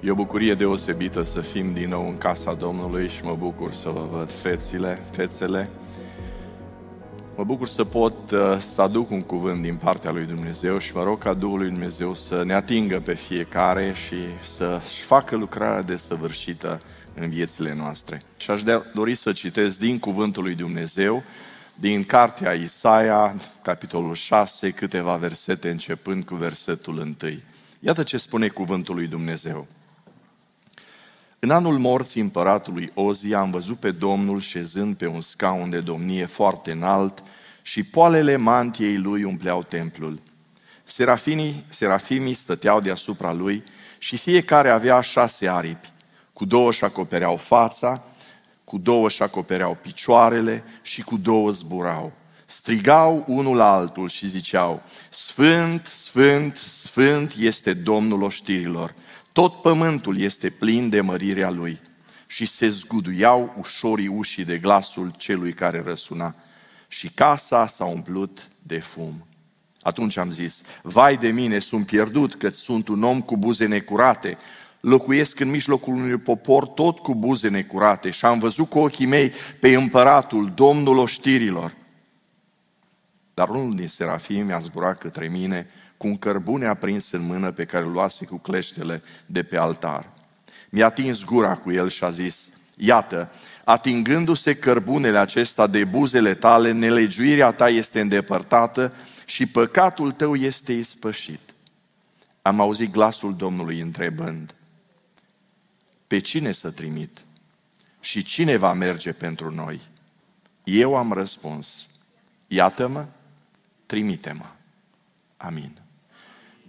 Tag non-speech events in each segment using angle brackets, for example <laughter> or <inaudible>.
E o bucurie deosebită să fim din nou în casa Domnului și mă bucur să vă văd fețile, fețele. Mă bucur să pot uh, să aduc un cuvânt din partea lui Dumnezeu și mă rog ca Duhul lui Dumnezeu să ne atingă pe fiecare și să-și facă lucrarea desăvârșită în viețile noastre. Și aș dori să citesc din cuvântul lui Dumnezeu, din cartea Isaia, capitolul 6, câteva versete începând cu versetul 1. Iată ce spune cuvântul lui Dumnezeu. În anul morții împăratului Ozia am văzut pe Domnul șezând pe un scaun de domnie foarte înalt și poalele mantiei lui umpleau templul. Serafimii, serafimii stăteau deasupra lui și fiecare avea șase aripi. Cu două și acopereau fața, cu două și acopereau picioarele și cu două zburau. Strigau unul la altul și ziceau, Sfânt, Sfânt, Sfânt este Domnul oștirilor tot pământul este plin de mărirea lui și se zguduiau ușorii ușii de glasul celui care răsuna și casa s-a umplut de fum. Atunci am zis, vai de mine, sunt pierdut că sunt un om cu buze necurate, locuiesc în mijlocul unui popor tot cu buze necurate și am văzut cu ochii mei pe împăratul, domnul oștirilor. Dar unul din serafii mi-a zburat către mine cu un cărbune aprins în mână pe care îl luase cu cleștele de pe altar. Mi-a atins gura cu el și a zis, iată, atingându-se cărbunele acesta de buzele tale, nelegiuirea ta este îndepărtată și păcatul tău este ispășit. Am auzit glasul Domnului întrebând, pe cine să trimit? Și cine va merge pentru noi? Eu am răspuns, iată-mă, trimite-mă. Amin.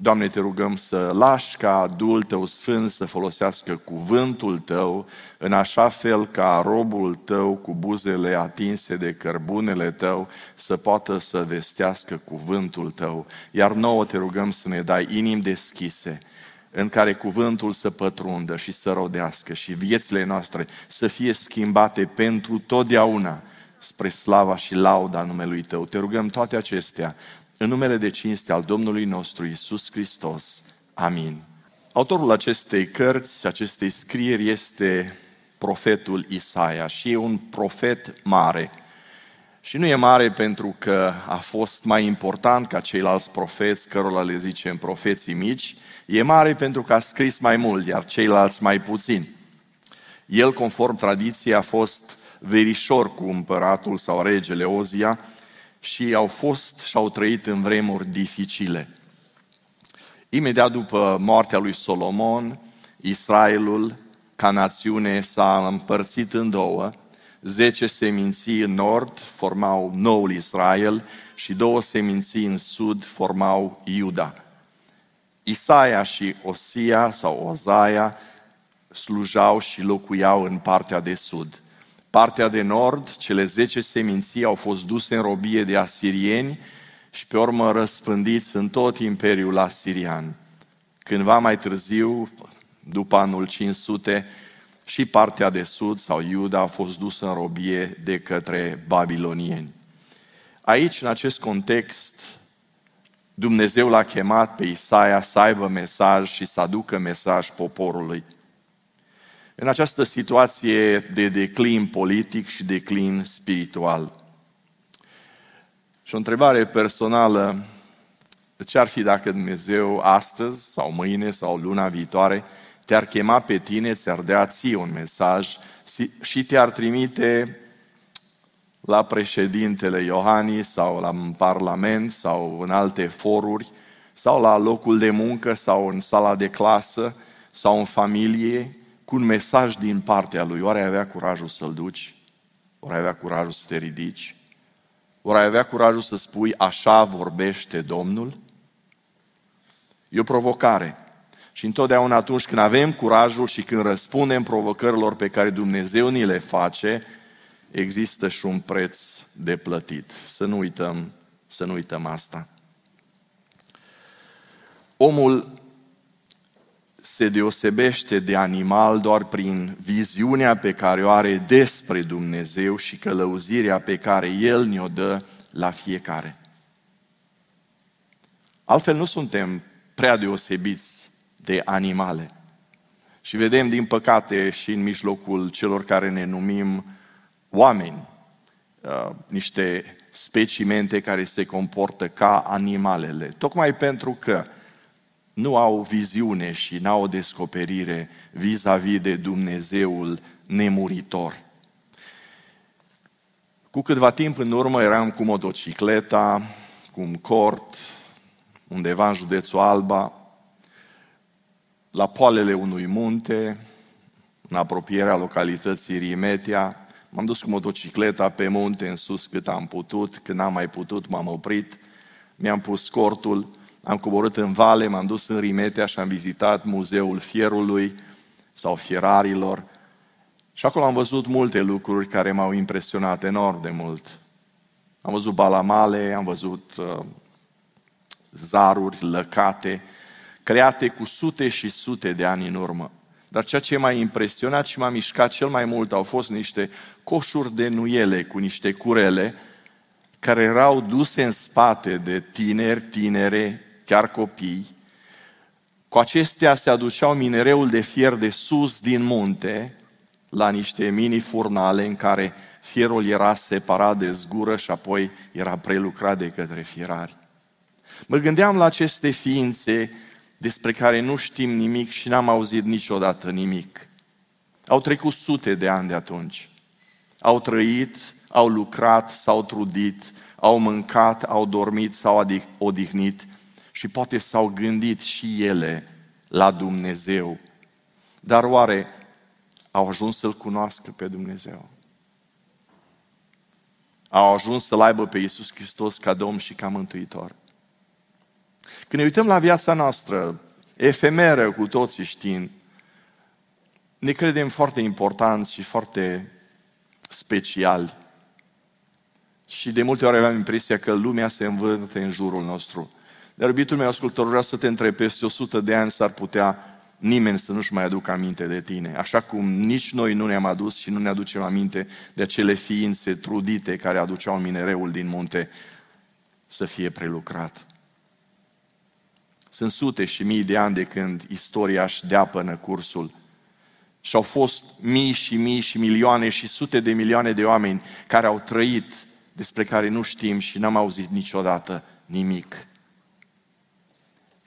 Doamne, te rugăm să lași ca Duhul Tău Sfânt să folosească cuvântul Tău în așa fel ca robul Tău cu buzele atinse de cărbunele Tău să poată să vestească cuvântul Tău. Iar nouă te rugăm să ne dai inimi deschise în care cuvântul să pătrundă și să rodească și viețile noastre să fie schimbate pentru totdeauna spre slava și lauda numelui Tău. Te rugăm toate acestea în numele de cinste al Domnului nostru Isus Hristos. Amin. Autorul acestei cărți, acestei scrieri este profetul Isaia și e un profet mare. Și nu e mare pentru că a fost mai important ca ceilalți profeți, cărora le zicem profeții mici, e mare pentru că a scris mai mult, iar ceilalți mai puțin. El, conform tradiției, a fost verișor cu împăratul sau regele Ozia, și au fost și au trăit în vremuri dificile. Imediat după moartea lui Solomon, Israelul, ca națiune, s-a împărțit în două. Zece seminții în nord formau noul Israel și două seminții în sud formau Iuda. Isaia și Osia sau Ozaia slujau și locuiau în partea de sud. Partea de nord, cele zece seminții au fost duse în robie de asirieni și pe urmă răspândiți în tot imperiul asirian. Cândva mai târziu, după anul 500, și partea de sud sau Iuda a fost dusă în robie de către babilonieni. Aici, în acest context, Dumnezeu l-a chemat pe Isaia să aibă mesaj și să aducă mesaj poporului. În această situație de declin politic și declin spiritual. Și o întrebare personală, ce ar fi dacă Dumnezeu astăzi sau mâine sau luna viitoare te-ar chema pe tine, ți-ar dea ție un mesaj și te-ar trimite la președintele Iohannis sau la parlament sau în alte foruri sau la locul de muncă sau în sala de clasă sau în familie cu un mesaj din partea lui. Oare ai avea curajul să-l duci? Oare ai avea curajul să te ridici? Oare ai avea curajul să spui, așa vorbește Domnul? E o provocare. Și întotdeauna atunci când avem curajul și când răspundem provocărilor pe care Dumnezeu ni le face, există și un preț de plătit. Să nu uităm, să nu uităm asta. Omul se deosebește de animal doar prin viziunea pe care o are despre Dumnezeu și călăuzirea pe care El ne-o dă la fiecare. Altfel nu suntem prea deosebiți de animale. Și vedem, din păcate, și în mijlocul celor care ne numim oameni, uh, niște specimente care se comportă ca animalele, tocmai pentru că nu au viziune și nu au o descoperire vis-a-vis de Dumnezeul nemuritor. Cu câtva timp în urmă eram cu motocicleta, cu un cort, undeva în județul Alba, la poalele unui munte, în apropierea localității Rimetia. M-am dus cu motocicleta pe munte în sus cât am putut, când am mai putut m-am oprit, mi-am pus cortul, am coborât în vale, m-am dus în Rimetea și am vizitat Muzeul Fierului sau Fierarilor. Și acolo am văzut multe lucruri care m-au impresionat enorm de mult. Am văzut balamale, am văzut uh, zaruri lăcate, create cu sute și sute de ani în urmă. Dar ceea ce m-a impresionat și m-a mișcat cel mai mult au fost niște coșuri de nuiele cu niște curele care erau duse în spate de tineri, tinere, chiar copii. Cu acestea se aduceau minereul de fier de sus din munte la niște mini furnale în care fierul era separat de zgură și apoi era prelucrat de către fierari. Mă gândeam la aceste ființe despre care nu știm nimic și n-am auzit niciodată nimic. Au trecut sute de ani de atunci. Au trăit, au lucrat, s-au trudit, au mâncat, au dormit, s-au odihnit și poate s-au gândit și ele la Dumnezeu. Dar oare au ajuns să-L cunoască pe Dumnezeu? Au ajuns să-L aibă pe Iisus Hristos ca Domn și ca Mântuitor? Când ne uităm la viața noastră, efemeră cu toții știind, ne credem foarte importanți și foarte speciali. Și de multe ori avem impresia că lumea se învârte în jurul nostru. Dar, iubitul meu ascultor, vreau să te întreb, peste 100 de ani s-ar putea nimeni să nu-și mai aducă aminte de tine. Așa cum nici noi nu ne-am adus și nu ne aducem aminte de acele ființe trudite care aduceau minereul din munte să fie prelucrat. Sunt sute și mii de ani de când istoria își dea până cursul. Și au fost mii și mii și milioane și sute de milioane de oameni care au trăit despre care nu știm și n-am auzit niciodată nimic.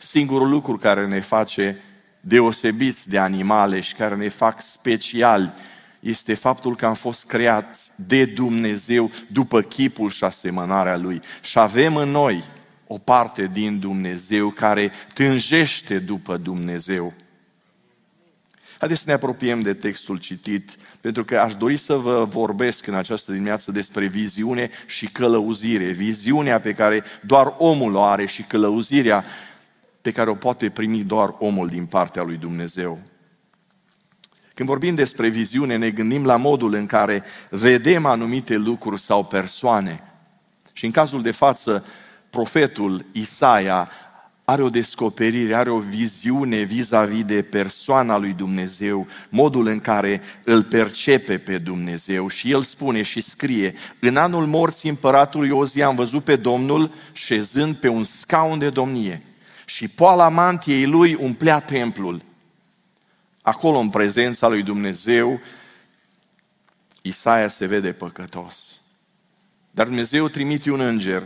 Singurul lucru care ne face deosebiți de animale și care ne fac speciali este faptul că am fost creați de Dumnezeu după chipul și asemănarea Lui. Și avem în noi o parte din Dumnezeu care tânjește după Dumnezeu. Haideți să ne apropiem de textul citit, pentru că aș dori să vă vorbesc în această dimineață despre viziune și călăuzire. Viziunea pe care doar omul o are și călăuzirea pe care o poate primi doar omul din partea lui Dumnezeu. Când vorbim despre viziune, ne gândim la modul în care vedem anumite lucruri sau persoane. Și în cazul de față, profetul Isaia are o descoperire, are o viziune vis-a-vis de persoana lui Dumnezeu, modul în care îl percepe pe Dumnezeu și el spune și scrie, în anul morții împăratului Ozia am văzut pe Domnul șezând pe un scaun de domnie și poala mantiei lui umplea templul. Acolo, în prezența lui Dumnezeu, Isaia se vede păcătos. Dar Dumnezeu trimite un înger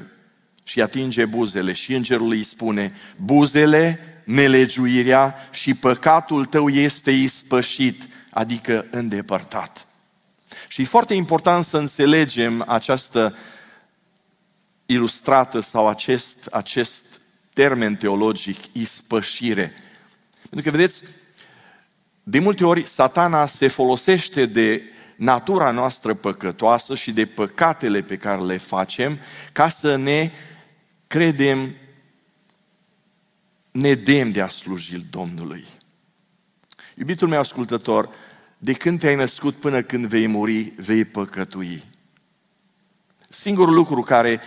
și atinge buzele și îngerul îi spune, buzele, nelegiuirea și păcatul tău este ispășit, adică îndepărtat. Și e foarte important să înțelegem această ilustrată sau acest, acest termen teologic, ispășire. Pentru că, vedeți, de multe ori satana se folosește de natura noastră păcătoasă și de păcatele pe care le facem ca să ne credem nedem de a sluji Domnului. Iubitul meu ascultător, de când te-ai născut până când vei muri, vei păcătui. Singurul lucru care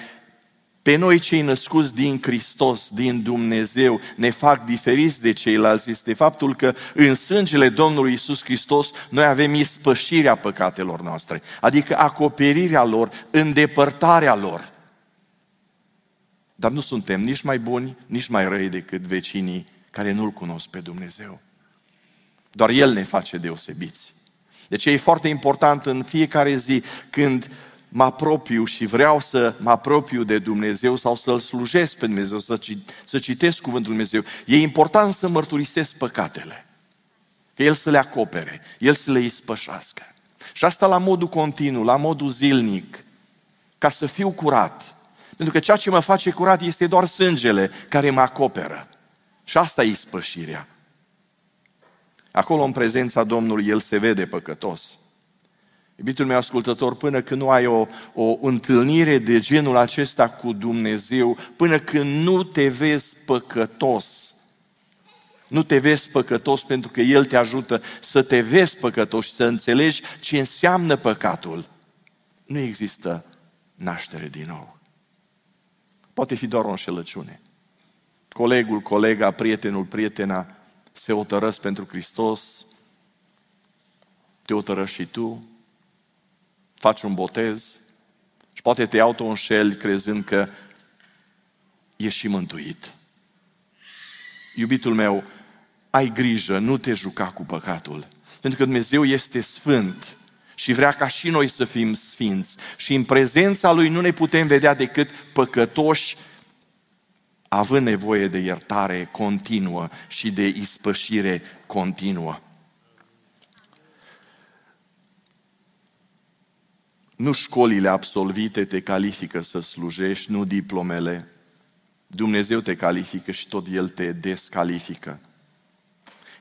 pe noi cei născuți din Hristos, din Dumnezeu, ne fac diferiți de ceilalți este faptul că în sângele Domnului Isus Hristos noi avem ispășirea păcatelor noastre, adică acoperirea lor, îndepărtarea lor. Dar nu suntem nici mai buni, nici mai răi decât vecinii care nu-L cunosc pe Dumnezeu. Doar El ne face deosebiți. Deci e foarte important în fiecare zi când mă apropiu și vreau să mă apropiu de Dumnezeu sau să-L slujesc pe Dumnezeu, să, să citesc Cuvântul Dumnezeu. E important să mărturisesc păcatele. Că El să le acopere, El să le ispășească. Și asta la modul continuu, la modul zilnic, ca să fiu curat. Pentru că ceea ce mă face curat este doar sângele care mă acoperă. Și asta e ispășirea. Acolo, în prezența Domnului, El se vede păcătos. Iubitul meu ascultător, până când nu ai o, o întâlnire de genul acesta cu Dumnezeu, până când nu te vezi păcătos, nu te vezi păcătos pentru că El te ajută să te vezi păcătos și să înțelegi ce înseamnă păcatul, nu există naștere din nou. Poate fi doar o înșelăciune. Colegul, colega, prietenul, prietena se otărăsc pentru Hristos, te otărăști și tu, faci un botez și poate te auto-înșeli crezând că ești și mântuit. Iubitul meu, ai grijă, nu te juca cu păcatul. Pentru că Dumnezeu este sfânt și vrea ca și noi să fim sfinți. Și în prezența Lui nu ne putem vedea decât păcătoși, având nevoie de iertare continuă și de ispășire continuă. Nu școlile absolvite te califică să slujești, nu diplomele. Dumnezeu te califică și tot El te descalifică.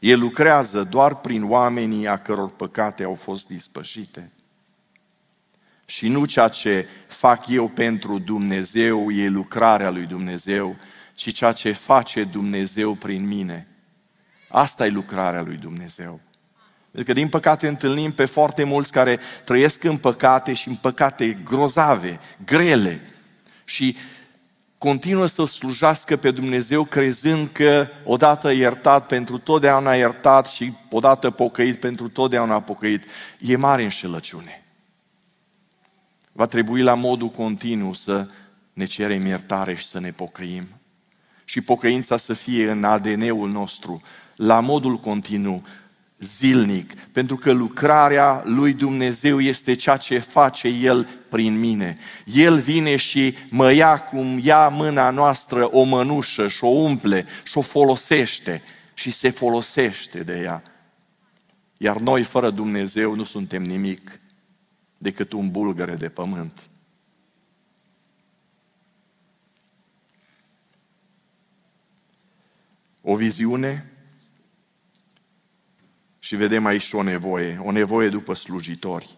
El lucrează doar prin oamenii a căror păcate au fost dispășite. Și nu ceea ce fac eu pentru Dumnezeu e lucrarea lui Dumnezeu, ci ceea ce face Dumnezeu prin mine. Asta e lucrarea lui Dumnezeu. Pentru că, din păcate, întâlnim pe foarte mulți care trăiesc în păcate și în păcate grozave, grele. Și continuă să slujească pe Dumnezeu crezând că odată iertat pentru totdeauna iertat și odată pocăit pentru totdeauna pocăit. E mare înșelăciune. Va trebui la modul continuu să ne cerem iertare și să ne pocăim. Și pocăința să fie în ADN-ul nostru, la modul continuu, zilnic, pentru că lucrarea lui Dumnezeu este ceea ce face El prin mine. El vine și mă ia cum ia mâna noastră o mănușă și o umple și o folosește și se folosește de ea. Iar noi, fără Dumnezeu, nu suntem nimic decât un bulgăre de pământ. O viziune și vedem aici o nevoie, o nevoie după slujitori.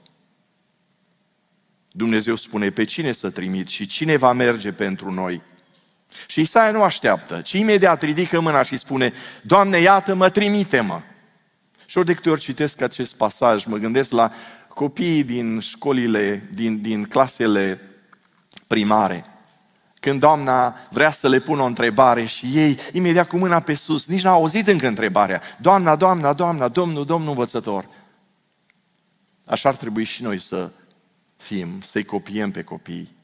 Dumnezeu spune pe cine să trimit și cine va merge pentru noi. Și Isaia nu așteaptă, ci imediat ridică mâna și spune, Doamne, iată-mă, trimite-mă. Și ori de câte ori citesc acest pasaj, mă gândesc la copiii din școlile, din, din clasele primare, când doamna vrea să le pună o întrebare și ei, imediat cu mâna pe sus, nici n-au auzit încă întrebarea. Doamna, doamna, doamna, domnul, domnul învățător. Așa ar trebui și noi să fim, să-i copiem pe copii.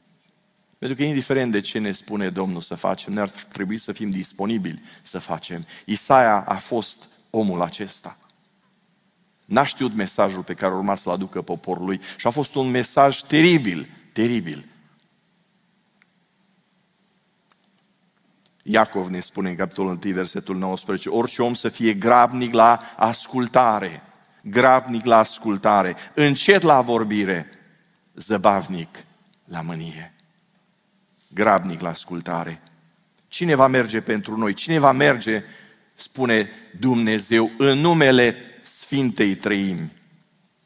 Pentru că indiferent de ce ne spune Domnul să facem, ne ar trebui să fim disponibili să facem. Isaia a fost omul acesta. N-a știut mesajul pe care urma să-l aducă poporului și a fost un mesaj teribil, teribil. Iacov ne spune în capitolul 1, versetul 19, orice om să fie grabnic la ascultare, grabnic la ascultare, încet la vorbire, zăbavnic la mânie. Grabnic la ascultare. Cine va merge pentru noi? Cine va merge, spune Dumnezeu, în numele Sfintei Trăimi?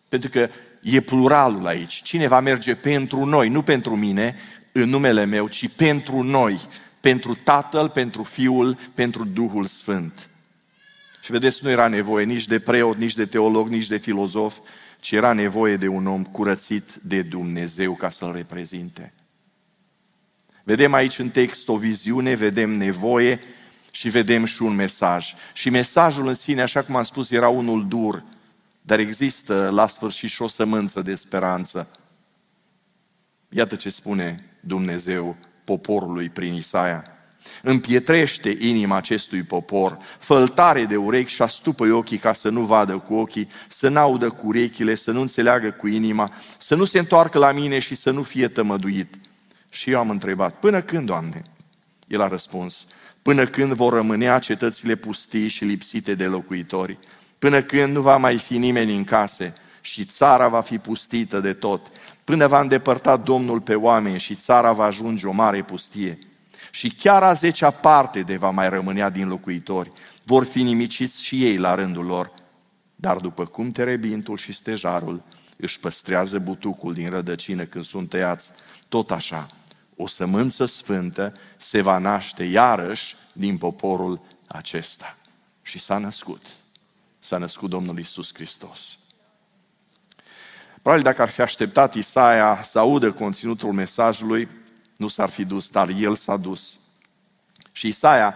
Pentru că e pluralul aici. Cine va merge pentru noi, nu pentru mine, în numele meu, ci pentru noi pentru Tatăl, pentru Fiul, pentru Duhul Sfânt. Și vedeți, nu era nevoie nici de preot, nici de teolog, nici de filozof, ci era nevoie de un om curățit de Dumnezeu ca să-L reprezinte. Vedem aici în text o viziune, vedem nevoie și vedem și un mesaj. Și mesajul în sine, așa cum am spus, era unul dur, dar există la sfârșit și o sămânță de speranță. Iată ce spune Dumnezeu poporului prin Isaia. Împietrește inima acestui popor, făltare de urechi și astupă ochii ca să nu vadă cu ochii, să n-audă cu urechile, să nu înțeleagă cu inima, să nu se întoarcă la mine și să nu fie tămăduit. Și eu am întrebat, până când, Doamne? El a răspuns, până când vor rămânea cetățile pustii și lipsite de locuitori, până când nu va mai fi nimeni în case și țara va fi pustită de tot, până va îndepărta Domnul pe oameni și țara va ajunge o mare pustie. Și chiar a zecea parte de va mai rămânea din locuitori, vor fi nimiciți și ei la rândul lor. Dar după cum terebintul și stejarul își păstrează butucul din rădăcină când sunt tăiați, tot așa, o sămânță sfântă se va naște iarăși din poporul acesta. Și s-a născut. S-a născut Domnul Isus Hristos. Probabil dacă ar fi așteptat Isaia să audă conținutul mesajului, nu s-ar fi dus, dar el s-a dus. Și Isaia,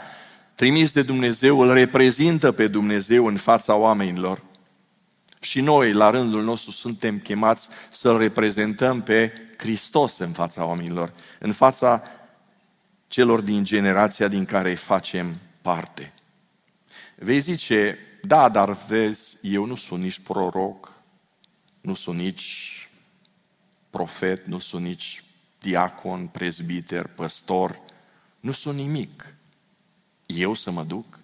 trimis de Dumnezeu, îl reprezintă pe Dumnezeu în fața oamenilor. Și noi, la rândul nostru, suntem chemați să-L reprezentăm pe Hristos în fața oamenilor, în fața celor din generația din care facem parte. Vei zice, da, dar vezi, eu nu sunt nici proroc, nu sunt nici profet, nu sunt nici diacon, prezbiter, păstor, nu sunt nimic. Eu să mă duc?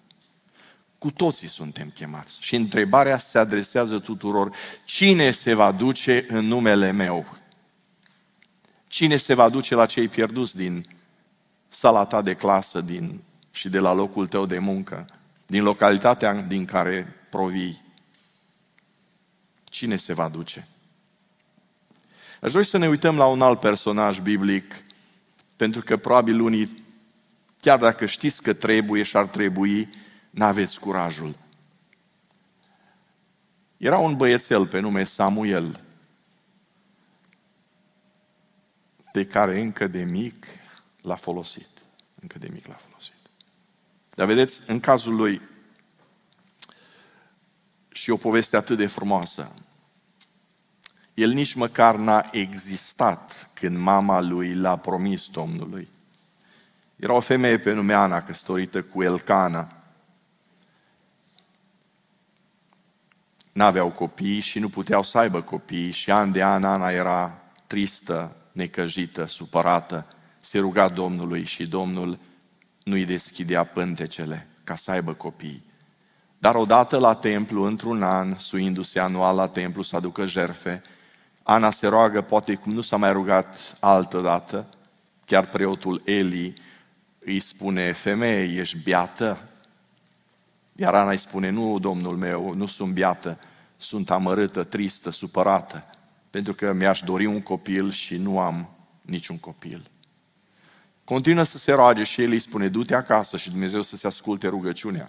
Cu toții suntem chemați. Și întrebarea se adresează tuturor. Cine se va duce în numele meu? Cine se va duce la cei pierduți din sala ta de clasă din, și de la locul tău de muncă, din localitatea din care provii? Cine se va duce? Aș vrea să ne uităm la un alt personaj biblic, pentru că probabil unii, chiar dacă știți că trebuie și ar trebui, n-aveți curajul. Era un băiețel pe nume Samuel, pe care încă de mic l-a folosit. Încă de mic l-a folosit. Dar vedeți, în cazul lui, și o poveste atât de frumoasă, el nici măcar n-a existat când mama lui l-a promis Domnului. Era o femeie pe nume Ana, căsătorită cu Elcana. N-aveau copii și nu puteau să aibă copii și an de an Ana era tristă, necăjită, supărată. Se ruga Domnului și Domnul nu-i deschidea pântecele ca să aibă copii. Dar odată la templu, într-un an, suindu-se anual la templu să aducă jerfe, Ana se roagă, poate cum nu s-a mai rugat altă dată, chiar preotul Eli îi spune, femeie, ești beată? Iar Ana îi spune, nu, domnul meu, nu sunt beată, sunt amărâtă, tristă, supărată, pentru că mi-aș dori un copil și nu am niciun copil. Continuă să se roage și el îi spune, du-te acasă și Dumnezeu să-ți asculte rugăciunea.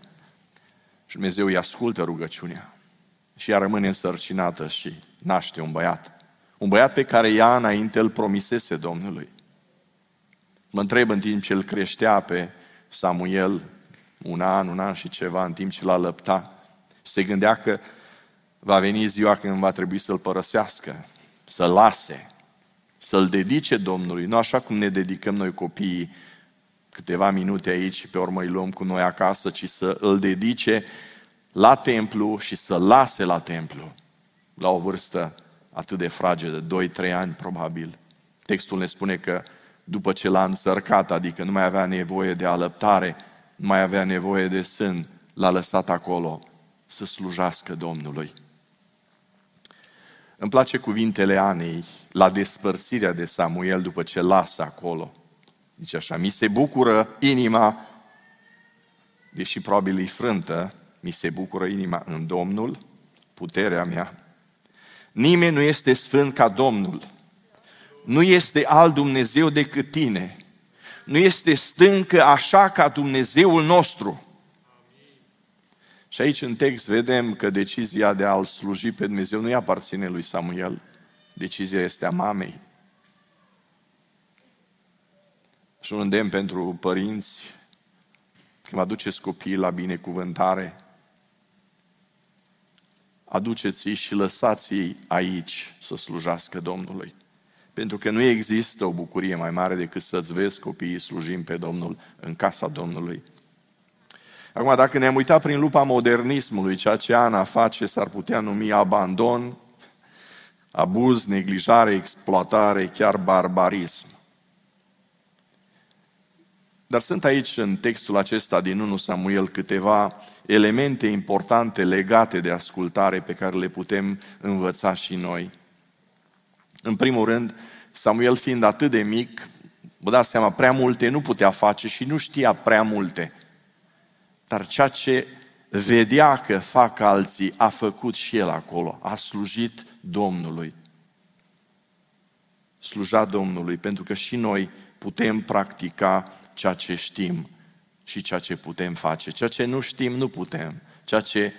Și Dumnezeu îi ascultă rugăciunea. Și ea rămâne însărcinată și naște un băiat. Un băiat pe care ea înainte îl promisese Domnului. Mă întreb în timp ce îl creștea pe Samuel, un an, un an și ceva, în timp ce l-a lăpta, se gândea că va veni ziua când va trebui să-l părăsească, să-l lase, să-l dedice Domnului, nu așa cum ne dedicăm noi copiii câteva minute aici și pe urmă îi luăm cu noi acasă, ci să îl dedice la templu și să lase la templu la o vârstă atât de fragedă, 2-3 ani probabil. Textul ne spune că după ce l-a însărcat, adică nu mai avea nevoie de alăptare, nu mai avea nevoie de sân, l-a lăsat acolo să slujească Domnului. Îmi place cuvintele Anei la despărțirea de Samuel după ce lasă acolo. Zice așa, mi se bucură inima, deși probabil e frântă, mi se bucură inima în Domnul, puterea mea. Nimeni nu este sfânt ca Domnul. Nu este alt Dumnezeu decât tine. nu este stâncă așa ca Dumnezeul nostru. Și aici în text vedem că decizia de a-L sluji pe Dumnezeu nu-i aparține lui Samuel. Decizia este a mamei. Și un îndemn pentru părinți, când aduceți copiii la binecuvântare, aduceți-i și lăsați-i aici să slujească Domnului. Pentru că nu există o bucurie mai mare decât să-ți vezi copiii slujim pe Domnul în casa Domnului. Acum, dacă ne-am uitat prin lupa modernismului, ceea ce Ana face s-ar putea numi abandon, abuz, neglijare, exploatare, chiar barbarism. Dar sunt aici, în textul acesta din 1 Samuel, câteva elemente importante legate de ascultare pe care le putem învăța și noi. În primul rând, Samuel fiind atât de mic, vă dați seama, prea multe nu putea face și nu știa prea multe. Dar ceea ce vedea că fac alții, a făcut și el acolo. A slujit Domnului. Sluja Domnului, pentru că și noi putem practica ceea ce știm și ceea ce putem face. Ceea ce nu știm, nu putem. Ceea ce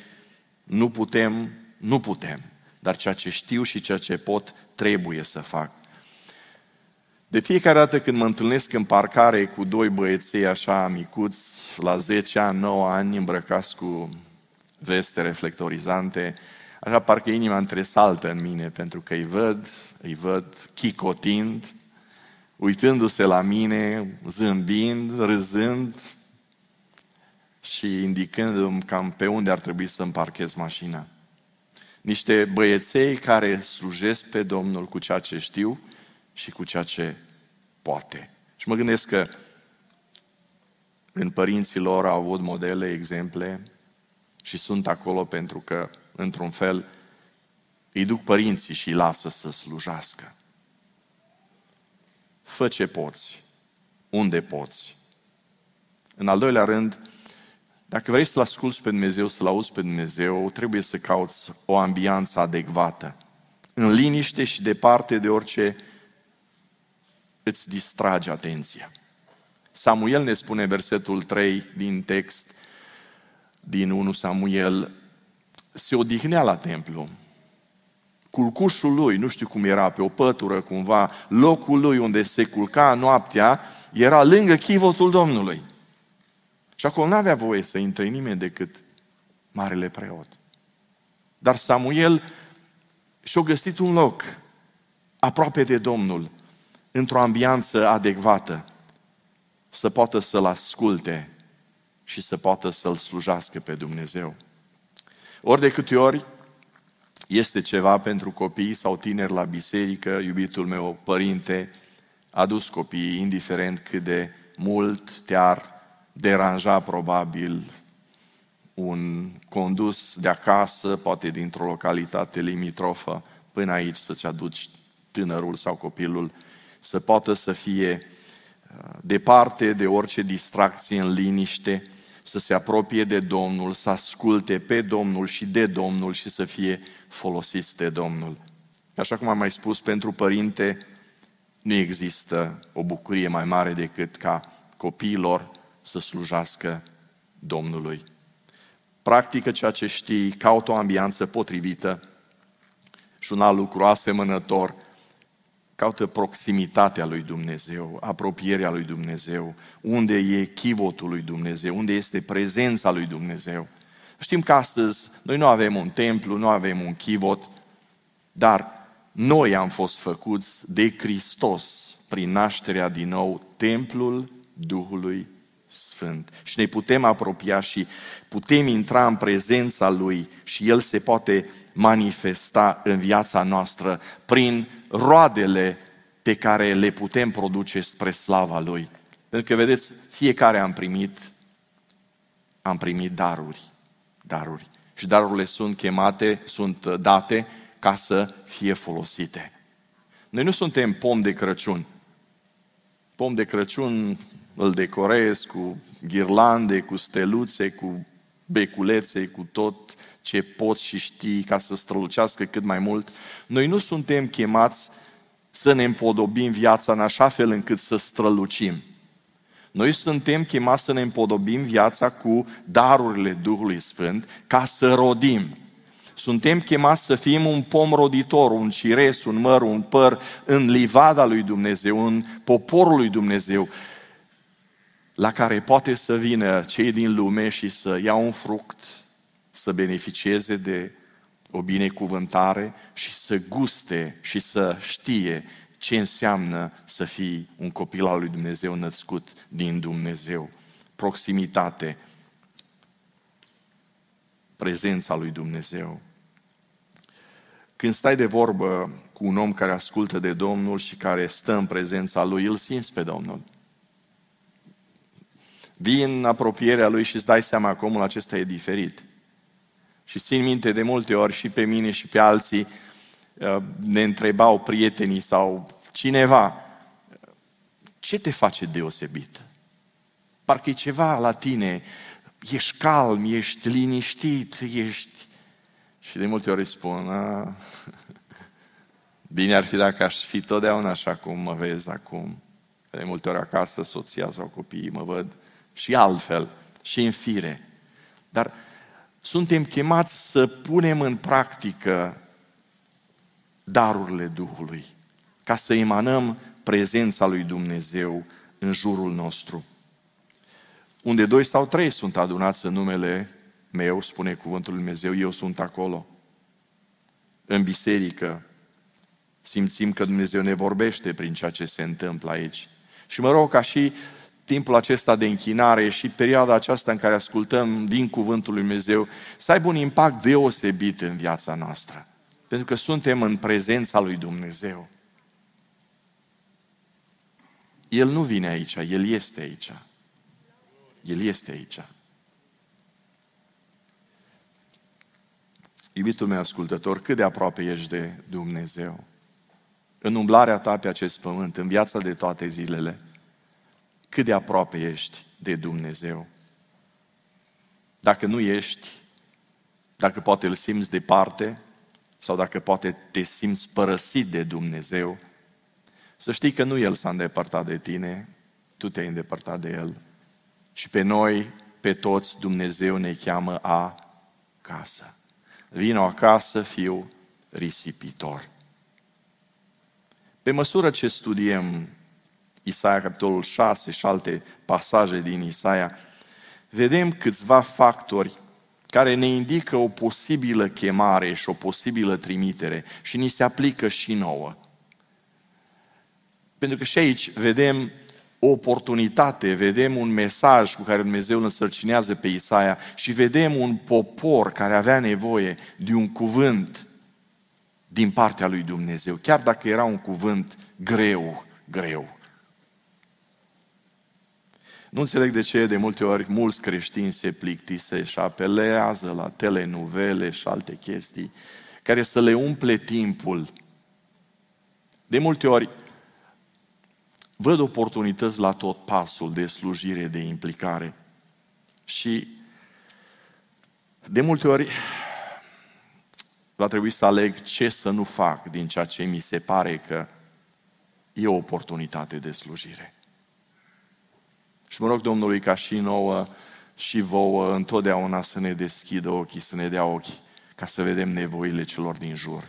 nu putem, nu putem. Dar ceea ce știu și ceea ce pot, trebuie să fac. De fiecare dată când mă întâlnesc în parcare cu doi băieței așa micuți, la 10 ani, 9 ani, îmbrăcați cu veste reflectorizante, așa parcă inima întresaltă în mine, pentru că îi văd, îi văd chicotind, uitându-se la mine, zâmbind, râzând și indicându-mi cam pe unde ar trebui să împarchez mașina. Niște băieței care slujesc pe Domnul cu ceea ce știu și cu ceea ce poate. Și mă gândesc că în părinții lor au avut modele, exemple și sunt acolo pentru că, într-un fel, îi duc părinții și îi lasă să slujească. Fă ce poți, unde poți. În al doilea rând, dacă vrei să-L asculți pe Dumnezeu, să-L auzi pe Dumnezeu, trebuie să cauți o ambianță adecvată. În liniște și departe de orice îți distrage atenția. Samuel ne spune versetul 3 din text, din 1 Samuel, se odihnea la templu. Culcușul lui, nu știu cum era, pe o pătură cumva, locul lui unde se culca noaptea, era lângă chivotul Domnului. Și acolo nu avea voie să intre nimeni decât marele preot. Dar Samuel și-a găsit un loc aproape de Domnul, într-o ambianță adecvată, să poată să-L asculte și să poată să-L slujească pe Dumnezeu. Ori de câte ori este ceva pentru copii sau tineri la biserică, iubitul meu părinte a dus copiii, indiferent cât de mult te-ar deranja probabil un condus de acasă, poate dintr-o localitate limitrofă, până aici să-ți aduci tânărul sau copilul să poată să fie uh, departe de orice distracție în liniște, să se apropie de Domnul, să asculte pe Domnul și de Domnul și să fie folosiți de Domnul. Așa cum am mai spus, pentru părinte nu există o bucurie mai mare decât ca copiilor să slujească Domnului. Practică ceea ce știi, caută o ambianță potrivită și un alt lucru asemănător, caută proximitatea lui Dumnezeu, apropierea lui Dumnezeu, unde e chivotul lui Dumnezeu, unde este prezența lui Dumnezeu. Știm că astăzi noi nu avem un templu, nu avem un chivot, dar noi am fost făcuți de Hristos prin nașterea din nou templul Duhului Sfânt. Și ne putem apropia și putem intra în prezența Lui și El se poate manifesta în viața noastră prin roadele pe care le putem produce spre slava Lui. Pentru că, vedeți, fiecare am primit, am primit daruri. Daruri. Și darurile sunt chemate, sunt date ca să fie folosite. Noi nu suntem pom de Crăciun. Pom de Crăciun îl decorez cu ghirlande, cu steluțe, cu beculețe, cu tot ce poți și știi ca să strălucească cât mai mult. Noi nu suntem chemați să ne împodobim viața în așa fel încât să strălucim. Noi suntem chemați să ne împodobim viața cu darurile Duhului Sfânt ca să rodim. Suntem chemați să fim un pom roditor, un cires, un măr, un păr în livada lui Dumnezeu, în poporul lui Dumnezeu, la care poate să vină cei din lume și să ia un fruct, să beneficieze de o binecuvântare și să guste și să știe ce înseamnă să fii un copil al lui Dumnezeu născut din Dumnezeu. Proximitate, prezența lui Dumnezeu. Când stai de vorbă cu un om care ascultă de Domnul și care stă în prezența lui, îl simți pe Domnul. Vii în apropierea lui și îți dai seama că omul acesta e diferit. Și țin minte de multe ori și pe mine și pe alții uh, ne întrebau prietenii sau cineva, ce te face deosebit? Parcă e ceva la tine, ești calm, ești liniștit, ești... Și de multe ori spun, a, <laughs> bine ar fi dacă aș fi totdeauna așa cum mă vezi acum. De multe ori acasă, soția sau copiii mă văd și altfel, și în fire. Dar suntem chemați să punem în practică darurile Duhului, ca să emanăm prezența lui Dumnezeu în jurul nostru. Unde doi sau trei sunt adunați în numele meu, spune cuvântul lui Dumnezeu, eu sunt acolo. În biserică simțim că Dumnezeu ne vorbește prin ceea ce se întâmplă aici. Și mă rog ca și timpul acesta de închinare și perioada aceasta în care ascultăm din Cuvântul lui Dumnezeu să aibă un impact deosebit în viața noastră. Pentru că suntem în prezența lui Dumnezeu. El nu vine aici, El este aici. El este aici. Iubitul meu ascultător, cât de aproape ești de Dumnezeu? În umblarea ta pe acest pământ, în viața de toate zilele, cât de aproape ești de Dumnezeu. Dacă nu ești, dacă poate îl simți departe, sau dacă poate te simți părăsit de Dumnezeu, să știi că nu El s-a îndepărtat de tine, tu te-ai îndepărtat de El. Și pe noi, pe toți, Dumnezeu ne cheamă a casă. Vino acasă, fiu risipitor. Pe măsură ce studiem Isaia, capitolul 6 și alte pasaje din Isaia, vedem câțiva factori care ne indică o posibilă chemare și o posibilă trimitere și ni se aplică și nouă. Pentru că și aici vedem o oportunitate, vedem un mesaj cu care Dumnezeu îl însărcinează pe Isaia și vedem un popor care avea nevoie de un cuvânt din partea lui Dumnezeu, chiar dacă era un cuvânt greu, greu. Nu înțeleg de ce de multe ori mulți creștini se plictise și apelează la telenuvele și alte chestii care să le umple timpul. De multe ori văd oportunități la tot pasul de slujire, de implicare. Și de multe ori va trebui să aleg ce să nu fac din ceea ce mi se pare că e o oportunitate de slujire. Și mă rog Domnului ca și nouă și vouă întotdeauna să ne deschidă ochii, să ne dea ochii, ca să vedem nevoile celor din jur,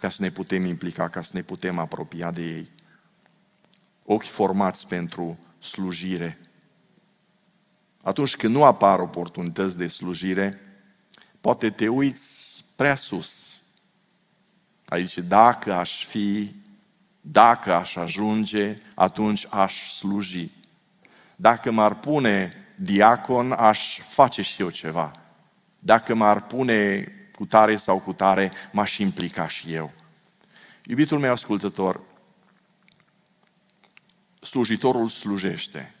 ca să ne putem implica, ca să ne putem apropia de ei. Ochi formați pentru slujire. Atunci când nu apar oportunități de slujire, poate te uiți prea sus. Aici, dacă aș fi, dacă aș ajunge, atunci aș sluji dacă m-ar pune diacon, aș face și eu ceva. Dacă m-ar pune cu tare sau cu tare, m-aș implica și eu. Iubitul meu ascultător, slujitorul slujește,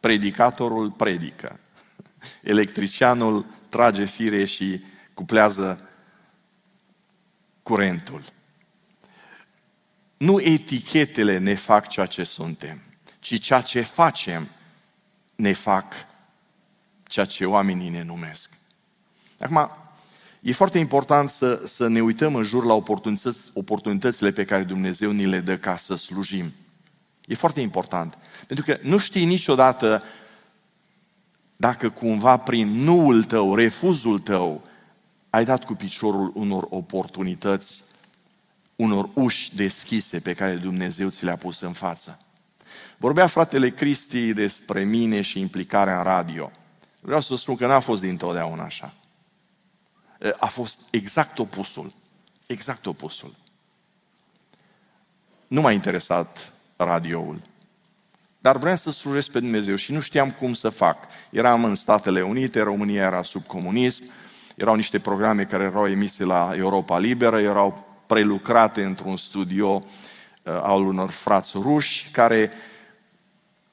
predicatorul predică, <laughs> electricianul trage fire și cuplează curentul. Nu etichetele ne fac ceea ce suntem ci ceea ce facem ne fac ceea ce oamenii ne numesc. Acum, e foarte important să, să ne uităm în jur la oportunități, oportunitățile pe care Dumnezeu ni le dă ca să slujim. E foarte important. Pentru că nu știi niciodată dacă cumva prin nuul tău, refuzul tău, ai dat cu piciorul unor oportunități, unor uși deschise pe care Dumnezeu ți le-a pus în față. Vorbea fratele Cristi despre mine și implicarea în radio. Vreau să spun că n-a fost dintotdeauna așa. A fost exact opusul. Exact opusul. Nu m-a interesat radioul. Dar vreau să slujesc pe Dumnezeu și nu știam cum să fac. Eram în Statele Unite, România era sub comunism, erau niște programe care erau emise la Europa Liberă, erau prelucrate într-un studio uh, al unor frați ruși, care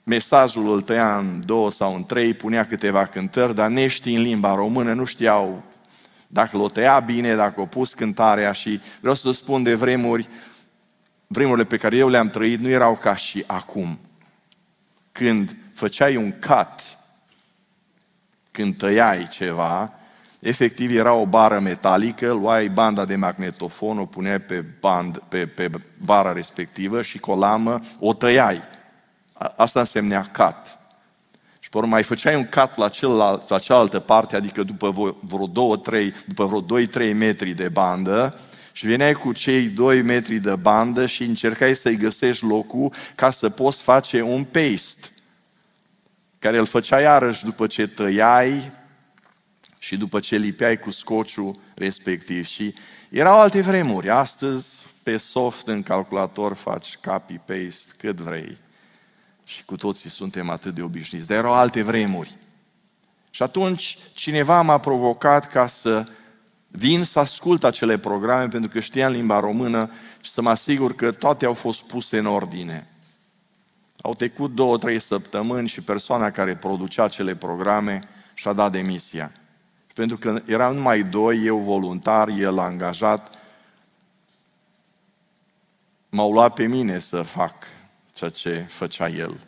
mesajul îl tăia în două sau în trei, punea câteva cântări, dar neștii în limba română nu știau dacă l-o tăia bine, dacă o pus cântarea și vreau să spun de vremuri, vremurile pe care eu le-am trăit nu erau ca și acum. Când făceai un cut, când tăiai ceva, efectiv era o bară metalică, luai banda de magnetofon, o puneai pe, band, pe, pe bara respectivă și cu o lamă o tăiai. Asta însemnea cut. Și pe urmă mai făceai un cut la, celălalt, la cealaltă parte, adică după vreo 2 trei, după vreo 2-3 metri de bandă, și veneai cu cei 2 metri de bandă și încercai să-i găsești locul ca să poți face un paste, care îl făceai iarăși după ce tăiai și după ce lipeai cu scociul respectiv. Și erau alte vremuri. Astăzi, pe soft, în calculator, faci copy-paste cât vrei. Și cu toții suntem atât de obișnuiți. Dar erau alte vremuri. Și atunci cineva m-a provocat ca să vin să ascult acele programe pentru că știam limba română și să mă asigur că toate au fost puse în ordine. Au trecut două, trei săptămâni și persoana care producea acele programe și-a dat demisia. Pentru că eram numai doi, eu voluntar, el angajat, m-au luat pe mine să fac ceea ce făcea el.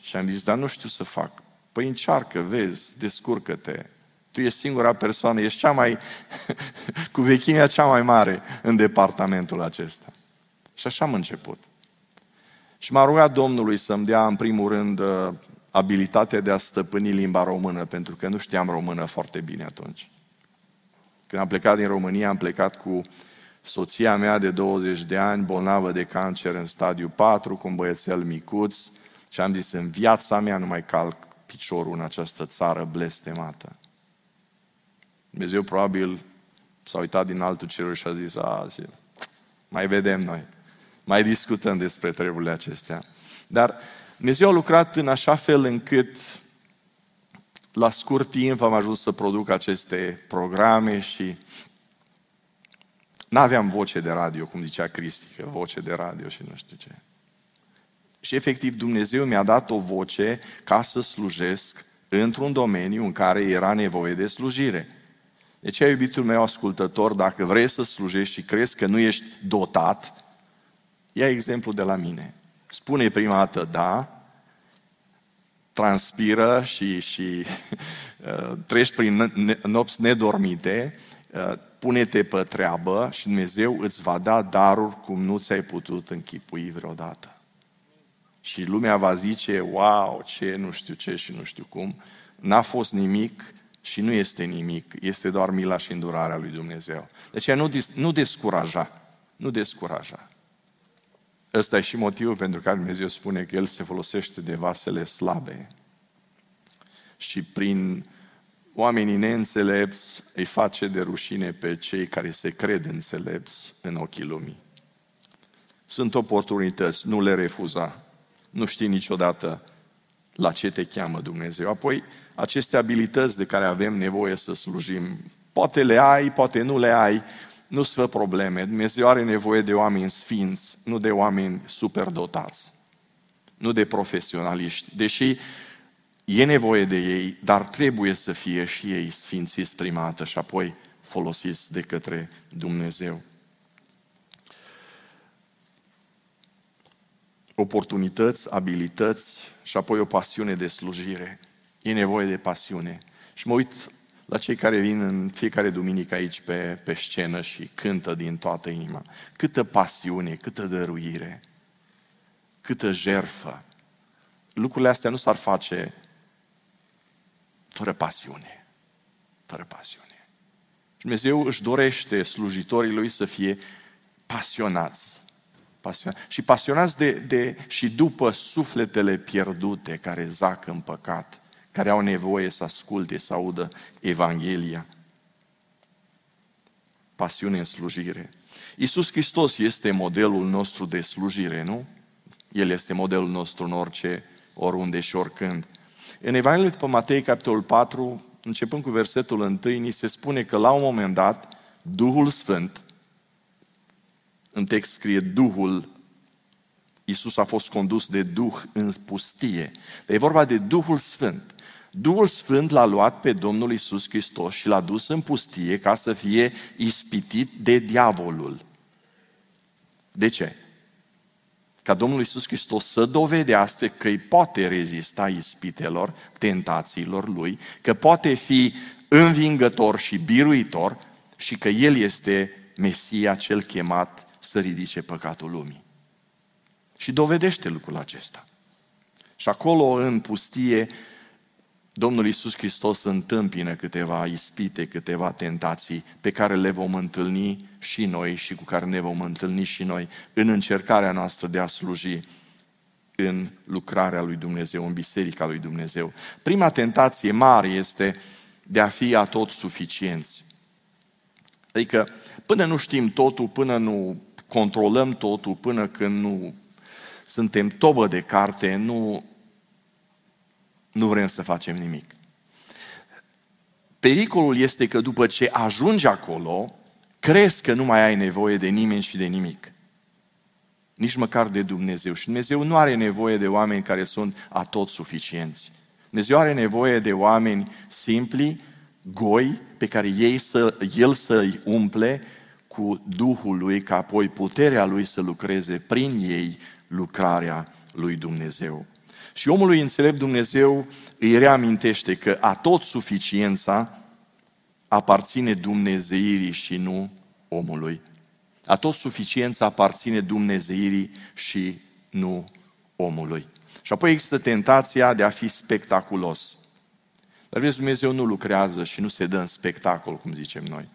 Și am zis, dar nu știu să fac. Păi încearcă, vezi, descurcă-te. Tu ești singura persoană, ești cea mai, <laughs> cu vechimea cea mai mare în departamentul acesta. Și așa am început. Și m-a rugat Domnului să-mi dea, în primul rând, uh, abilitatea de a stăpâni limba română, pentru că nu știam română foarte bine atunci. Când am plecat din România, am plecat cu soția mea de 20 de ani, bolnavă de cancer în stadiu 4, cu un băiețel micuț, și am zis, în viața mea nu mai calc piciorul în această țară blestemată. Dumnezeu probabil s-a uitat din altul ceruri și a zis, a, zi, mai vedem noi, mai discutăm despre treburile acestea. Dar Dumnezeu a lucrat în așa fel încât la scurt timp am ajuns să produc aceste programe și n-aveam voce de radio, cum zicea Cristi, că voce de radio și nu știu ce. Și efectiv Dumnezeu mi-a dat o voce ca să slujesc într-un domeniu în care era nevoie de slujire. De ce, iubitul meu ascultător, dacă vrei să slujești și crezi că nu ești dotat, ia exemplu de la mine. Spune prima dată da, transpiră și, și <laughs> uh, treci prin nopți nedormite, uh, pune-te pe treabă și Dumnezeu îți va da daruri cum nu ți-ai putut închipui vreodată. Și lumea va zice, wow, ce, nu știu ce și nu știu cum. N-a fost nimic și nu este nimic, este doar mila și îndurarea lui Dumnezeu. De aceea nu, nu descuraja, nu descuraja. Ăsta e și motivul pentru care Dumnezeu spune că El se folosește de vasele slabe și prin oamenii neînțelepți îi face de rușine pe cei care se cred înțelepți în ochii lumii. Sunt oportunități, nu le refuza. Nu știi niciodată la ce te cheamă Dumnezeu. Apoi, aceste abilități de care avem nevoie să slujim, poate le ai, poate nu le ai, nu-ți fă probleme. Dumnezeu are nevoie de oameni sfinți, nu de oameni superdotați, nu de profesionaliști. Deși e nevoie de ei, dar trebuie să fie și ei sfințiți primată și apoi folosiți de către Dumnezeu. Oportunități, abilități și apoi o pasiune de slujire. E nevoie de pasiune. Și mă uit la cei care vin în fiecare duminică aici pe, pe scenă și cântă din toată inima. Câtă pasiune, câtă dăruire, câtă jerfă. Lucrurile astea nu s-ar face fără pasiune. Fără pasiune. Și Dumnezeu își dorește slujitorii lui să fie pasionați. pasionați. Și pasionați de, de, și după sufletele pierdute care zac în păcat, care au nevoie să asculte, să audă Evanghelia. Pasiune în slujire. Iisus Hristos este modelul nostru de slujire, nu? El este modelul nostru în orice, oriunde și oricând. În Evanghelia după Matei, capitolul 4, începând cu versetul 1, ni se spune că la un moment dat, Duhul Sfânt, în text scrie Duhul, Iisus a fost condus de Duh în pustie. Dar e vorba de Duhul Sfânt. Duhul Sfânt l-a luat pe Domnul Iisus Hristos și l-a dus în pustie ca să fie ispitit de diavolul. De ce? Ca Domnul Iisus Hristos să dovedească că îi poate rezista ispitelor, tentațiilor lui, că poate fi învingător și biruitor și că El este Mesia cel chemat să ridice păcatul lumii. Și dovedește lucrul acesta. Și acolo, în pustie, Domnul Iisus Hristos întâmpină câteva ispite, câteva tentații pe care le vom întâlni și noi și cu care ne vom întâlni și noi în încercarea noastră de a sluji în lucrarea lui Dumnezeu, în biserica lui Dumnezeu. Prima tentație mare este de a fi atot suficienți. Adică până nu știm totul, până nu controlăm totul, până când nu suntem tobă de carte, nu nu vrem să facem nimic. Pericolul este că după ce ajungi acolo, crezi că nu mai ai nevoie de nimeni și de nimic. Nici măcar de Dumnezeu. Și Dumnezeu nu are nevoie de oameni care sunt atot suficienți. Dumnezeu are nevoie de oameni simpli, goi, pe care ei să, El să-i umple cu Duhul Lui, ca apoi puterea Lui să lucreze prin ei lucrarea lui Dumnezeu. Și omului înțelept Dumnezeu îi reamintește că a tot suficiența aparține Dumnezeirii și nu omului. A tot suficiența aparține Dumnezeirii și nu omului. Și apoi există tentația de a fi spectaculos. Dar vezi, Dumnezeu nu lucrează și nu se dă în spectacol, cum zicem noi.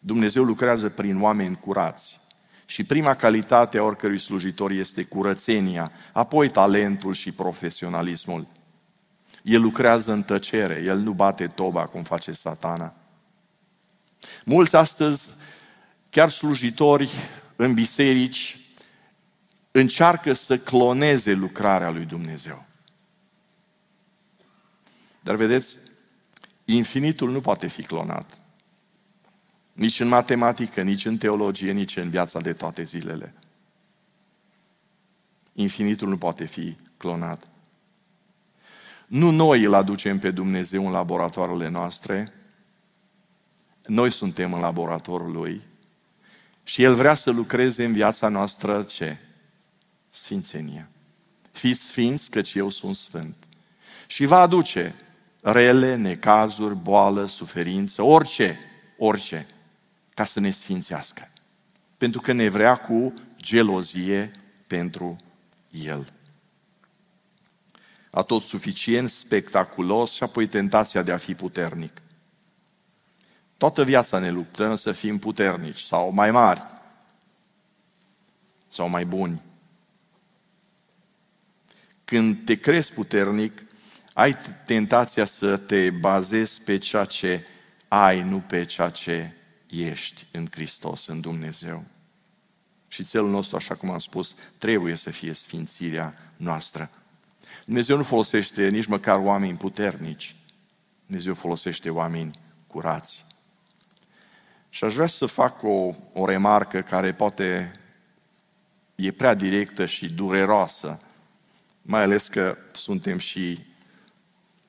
Dumnezeu lucrează prin oameni curați, și prima calitate a oricărui slujitor este curățenia, apoi talentul și profesionalismul. El lucrează în tăcere, el nu bate toba cum face satana. Mulți astăzi, chiar slujitori în biserici, încearcă să cloneze lucrarea lui Dumnezeu. Dar vedeți, infinitul nu poate fi clonat. Nici în matematică, nici în teologie, nici în viața de toate zilele. Infinitul nu poate fi clonat. Nu noi îl aducem pe Dumnezeu în laboratoarele noastre, noi suntem în laboratorul Lui și El vrea să lucreze în viața noastră ce? Sfințenia. Fiți sfinți căci eu sunt sfânt. Și va aduce rele, necazuri, boală, suferință, orice, orice ca să ne sfințească. Pentru că ne vrea cu gelozie pentru El. A tot suficient, spectaculos și apoi tentația de a fi puternic. Toată viața ne luptăm să fim puternici sau mai mari sau mai buni. Când te crezi puternic, ai tentația să te bazezi pe ceea ce ai, nu pe ceea ce ești în Hristos, în Dumnezeu. Și țelul nostru, așa cum am spus, trebuie să fie sfințirea noastră. Dumnezeu nu folosește nici măcar oameni puternici. Dumnezeu folosește oameni curați. Și aș vrea să fac o, o remarcă care poate e prea directă și dureroasă, mai ales că suntem și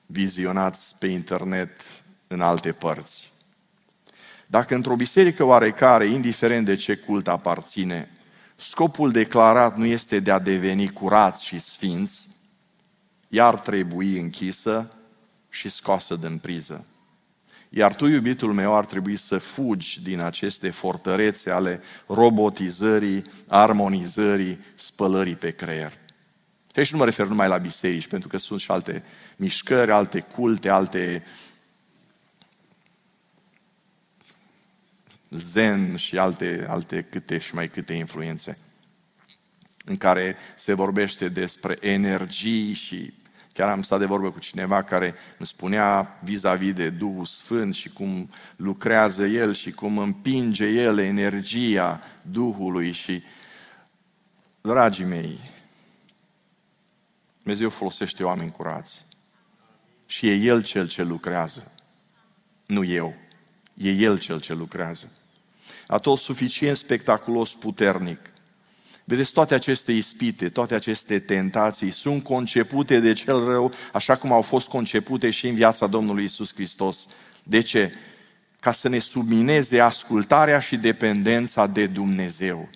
vizionați pe internet în alte părți. Dacă într-o biserică oarecare, indiferent de ce cult aparține, scopul declarat nu este de a deveni curați și sfinți, ea ar trebui închisă și scoasă din priză. Iar tu, iubitul meu, ar trebui să fugi din aceste fortărețe ale robotizării, armonizării, spălării pe creier. Și aici nu mă refer numai la biserici, pentru că sunt și alte mișcări, alte culte, alte zen și alte, alte câte și mai câte influențe în care se vorbește despre energii și chiar am stat de vorbă cu cineva care îmi spunea vis-a-vis de Duhul Sfânt și cum lucrează El și cum împinge El energia Duhului și dragii mei, Dumnezeu folosește oameni curați. Și e El cel ce lucrează. Nu eu. E El cel ce lucrează. A tot suficient spectaculos puternic. Vedeți, toate aceste ispite, toate aceste tentații sunt concepute de cel rău, așa cum au fost concepute și în viața Domnului Isus Hristos. De ce? Ca să ne submineze ascultarea și dependența de Dumnezeu.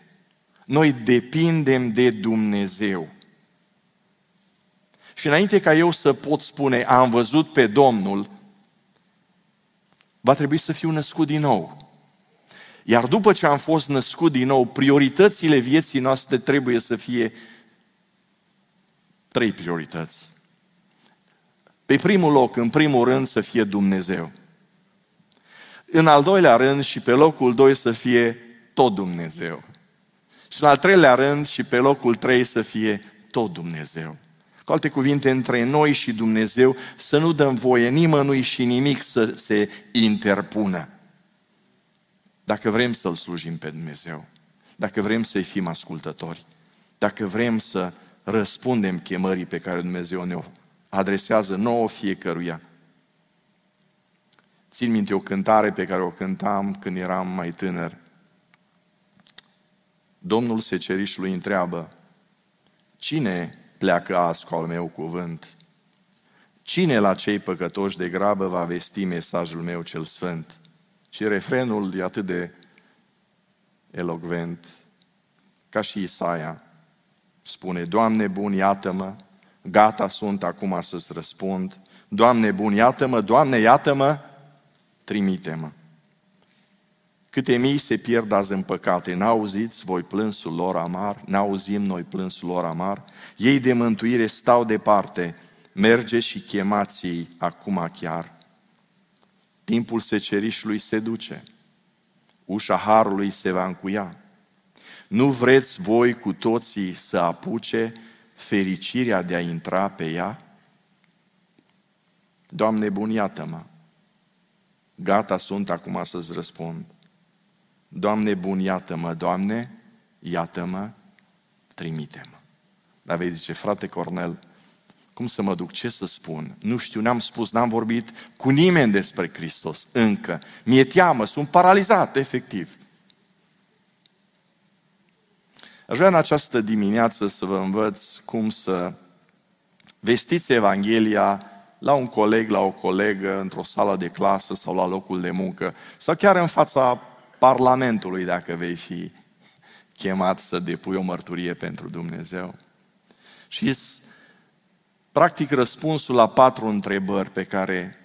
Noi depindem de Dumnezeu. Și înainte ca eu să pot spune, am văzut pe Domnul, va trebui să fiu născut din nou. Iar după ce am fost născut din nou, prioritățile vieții noastre trebuie să fie trei priorități. Pe primul loc, în primul rând, să fie Dumnezeu. În al doilea rând și pe locul doi să fie tot Dumnezeu. Și în al treilea rând și pe locul trei să fie tot Dumnezeu. Cu alte cuvinte, între noi și Dumnezeu să nu dăm voie nimănui și nimic să se interpună. Dacă vrem să-L slujim pe Dumnezeu, dacă vrem să-i fim ascultători, dacă vrem să răspundem chemării pe care Dumnezeu ne-o adresează nouă fiecăruia. Țin minte o cântare pe care o cântam când eram mai tânăr. Domnul secerișului întreabă, cine pleacă azi cu al meu cuvânt. Cine la cei păcătoși de grabă va vesti mesajul meu cel sfânt? Și refrenul e atât de elogvent, ca și Isaia. Spune, Doamne bun, iată-mă, gata sunt acum să-ți răspund. Doamne bun, iată-mă, Doamne, iată-mă, trimite-mă. Câte mii se pierd azi în păcate, n-auziți voi plânsul lor amar, n-auzim noi plânsul lor amar, ei de mântuire stau departe, merge și chemați acum chiar. Timpul secerișului se duce, ușa harului se va încuia. Nu vreți voi cu toții să apuce fericirea de a intra pe ea? Doamne, bun, iată-mă! Gata sunt acum să-ți răspund. Doamne bun, iată-mă, Doamne, iată-mă, trimite-mă. Dar vei zice, frate Cornel, cum să mă duc, ce să spun? Nu știu, n-am spus, n-am vorbit cu nimeni despre Hristos încă. Mi-e teamă, sunt paralizat, efectiv. Aș vrea în această dimineață să vă învăț cum să vestiți Evanghelia la un coleg, la o colegă, într-o sală de clasă sau la locul de muncă, sau chiar în fața Parlamentului dacă vei fi chemat să depui o mărturie pentru Dumnezeu. Și practic răspunsul la patru întrebări pe care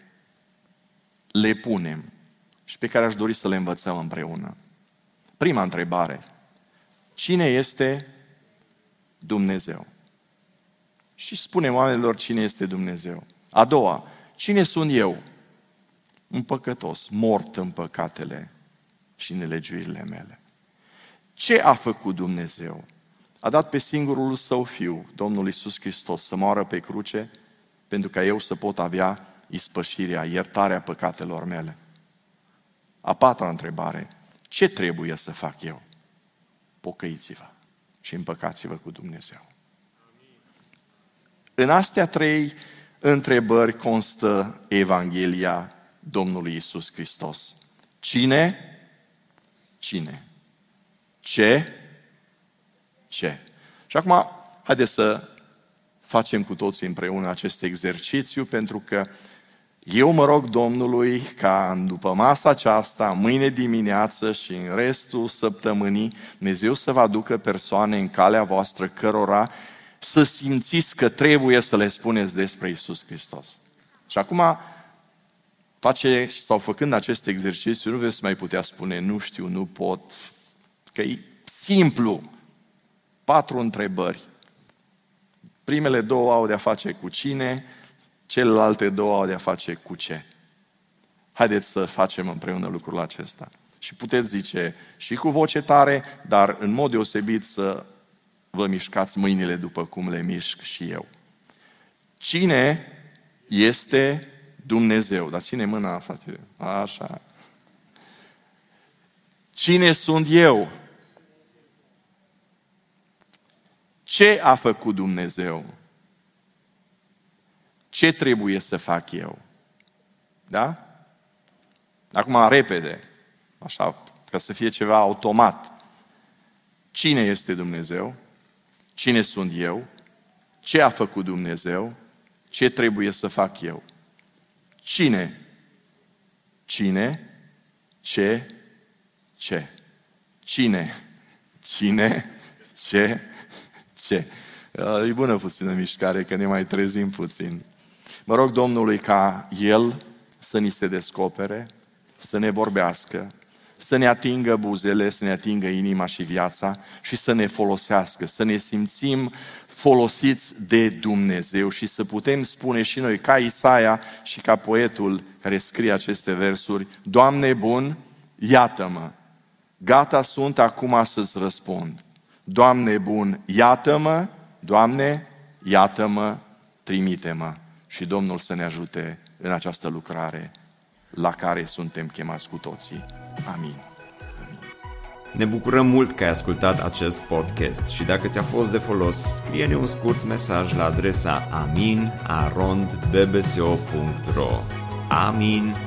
le punem și pe care aș dori să le învățăm împreună. Prima întrebare. Cine este Dumnezeu? Și spunem oamenilor cine este Dumnezeu. A doua, cine sunt eu? Un păcătos, mort în păcatele și nelegiuirile mele. Ce a făcut Dumnezeu? A dat pe singurul său fiu, Domnul Isus Hristos, să moară pe cruce pentru ca eu să pot avea ispășirea, iertarea păcatelor mele. A patra întrebare. Ce trebuie să fac eu? Pocăiți-vă și împăcați-vă cu Dumnezeu. În astea trei întrebări constă Evanghelia Domnului Isus Hristos. Cine Cine? Ce? Ce? Și acum, haideți să facem cu toții împreună acest exercițiu, pentru că eu mă rog Domnului ca după masa aceasta, mâine dimineață și în restul săptămânii, Dumnezeu să vă aducă persoane în calea voastră cărora să simțiți că trebuie să le spuneți despre Isus Hristos. Și acum face sau făcând acest exercițiu, nu veți mai putea spune nu știu, nu pot, că e simplu. Patru întrebări. Primele două au de-a face cu cine, celelalte două au de-a face cu ce. Haideți să facem împreună lucrul acesta. Și puteți zice și cu voce tare, dar în mod deosebit să vă mișcați mâinile după cum le mișc și eu. Cine este Dumnezeu? Dar ține mâna, frate. Așa. Cine sunt eu? Ce a făcut Dumnezeu? Ce trebuie să fac eu? Da? Acum, repede, așa, ca să fie ceva automat. Cine este Dumnezeu? Cine sunt eu? Ce a făcut Dumnezeu? Ce trebuie să fac eu? Cine? Cine? Ce? Ce? Cine? Cine? Ce? Ce? E bună puțină mișcare, că ne mai trezim puțin. Mă rog Domnului ca El să ni se descopere, să ne vorbească, să ne atingă buzele, să ne atingă inima și viața și să ne folosească, să ne simțim folosiți de Dumnezeu și să putem spune și noi, ca Isaia și ca poetul care scrie aceste versuri, Doamne bun, iată-mă, gata sunt acum să-ți răspund. Doamne bun, iată-mă, Doamne, iată-mă, trimite-mă. Și Domnul să ne ajute în această lucrare la care suntem chemați cu toții. Amin. Ne bucurăm mult că ai ascultat acest podcast și dacă ți-a fost de folos, scrie-ne un scurt mesaj la adresa aminarondbbso.ro aminarondbbso.ro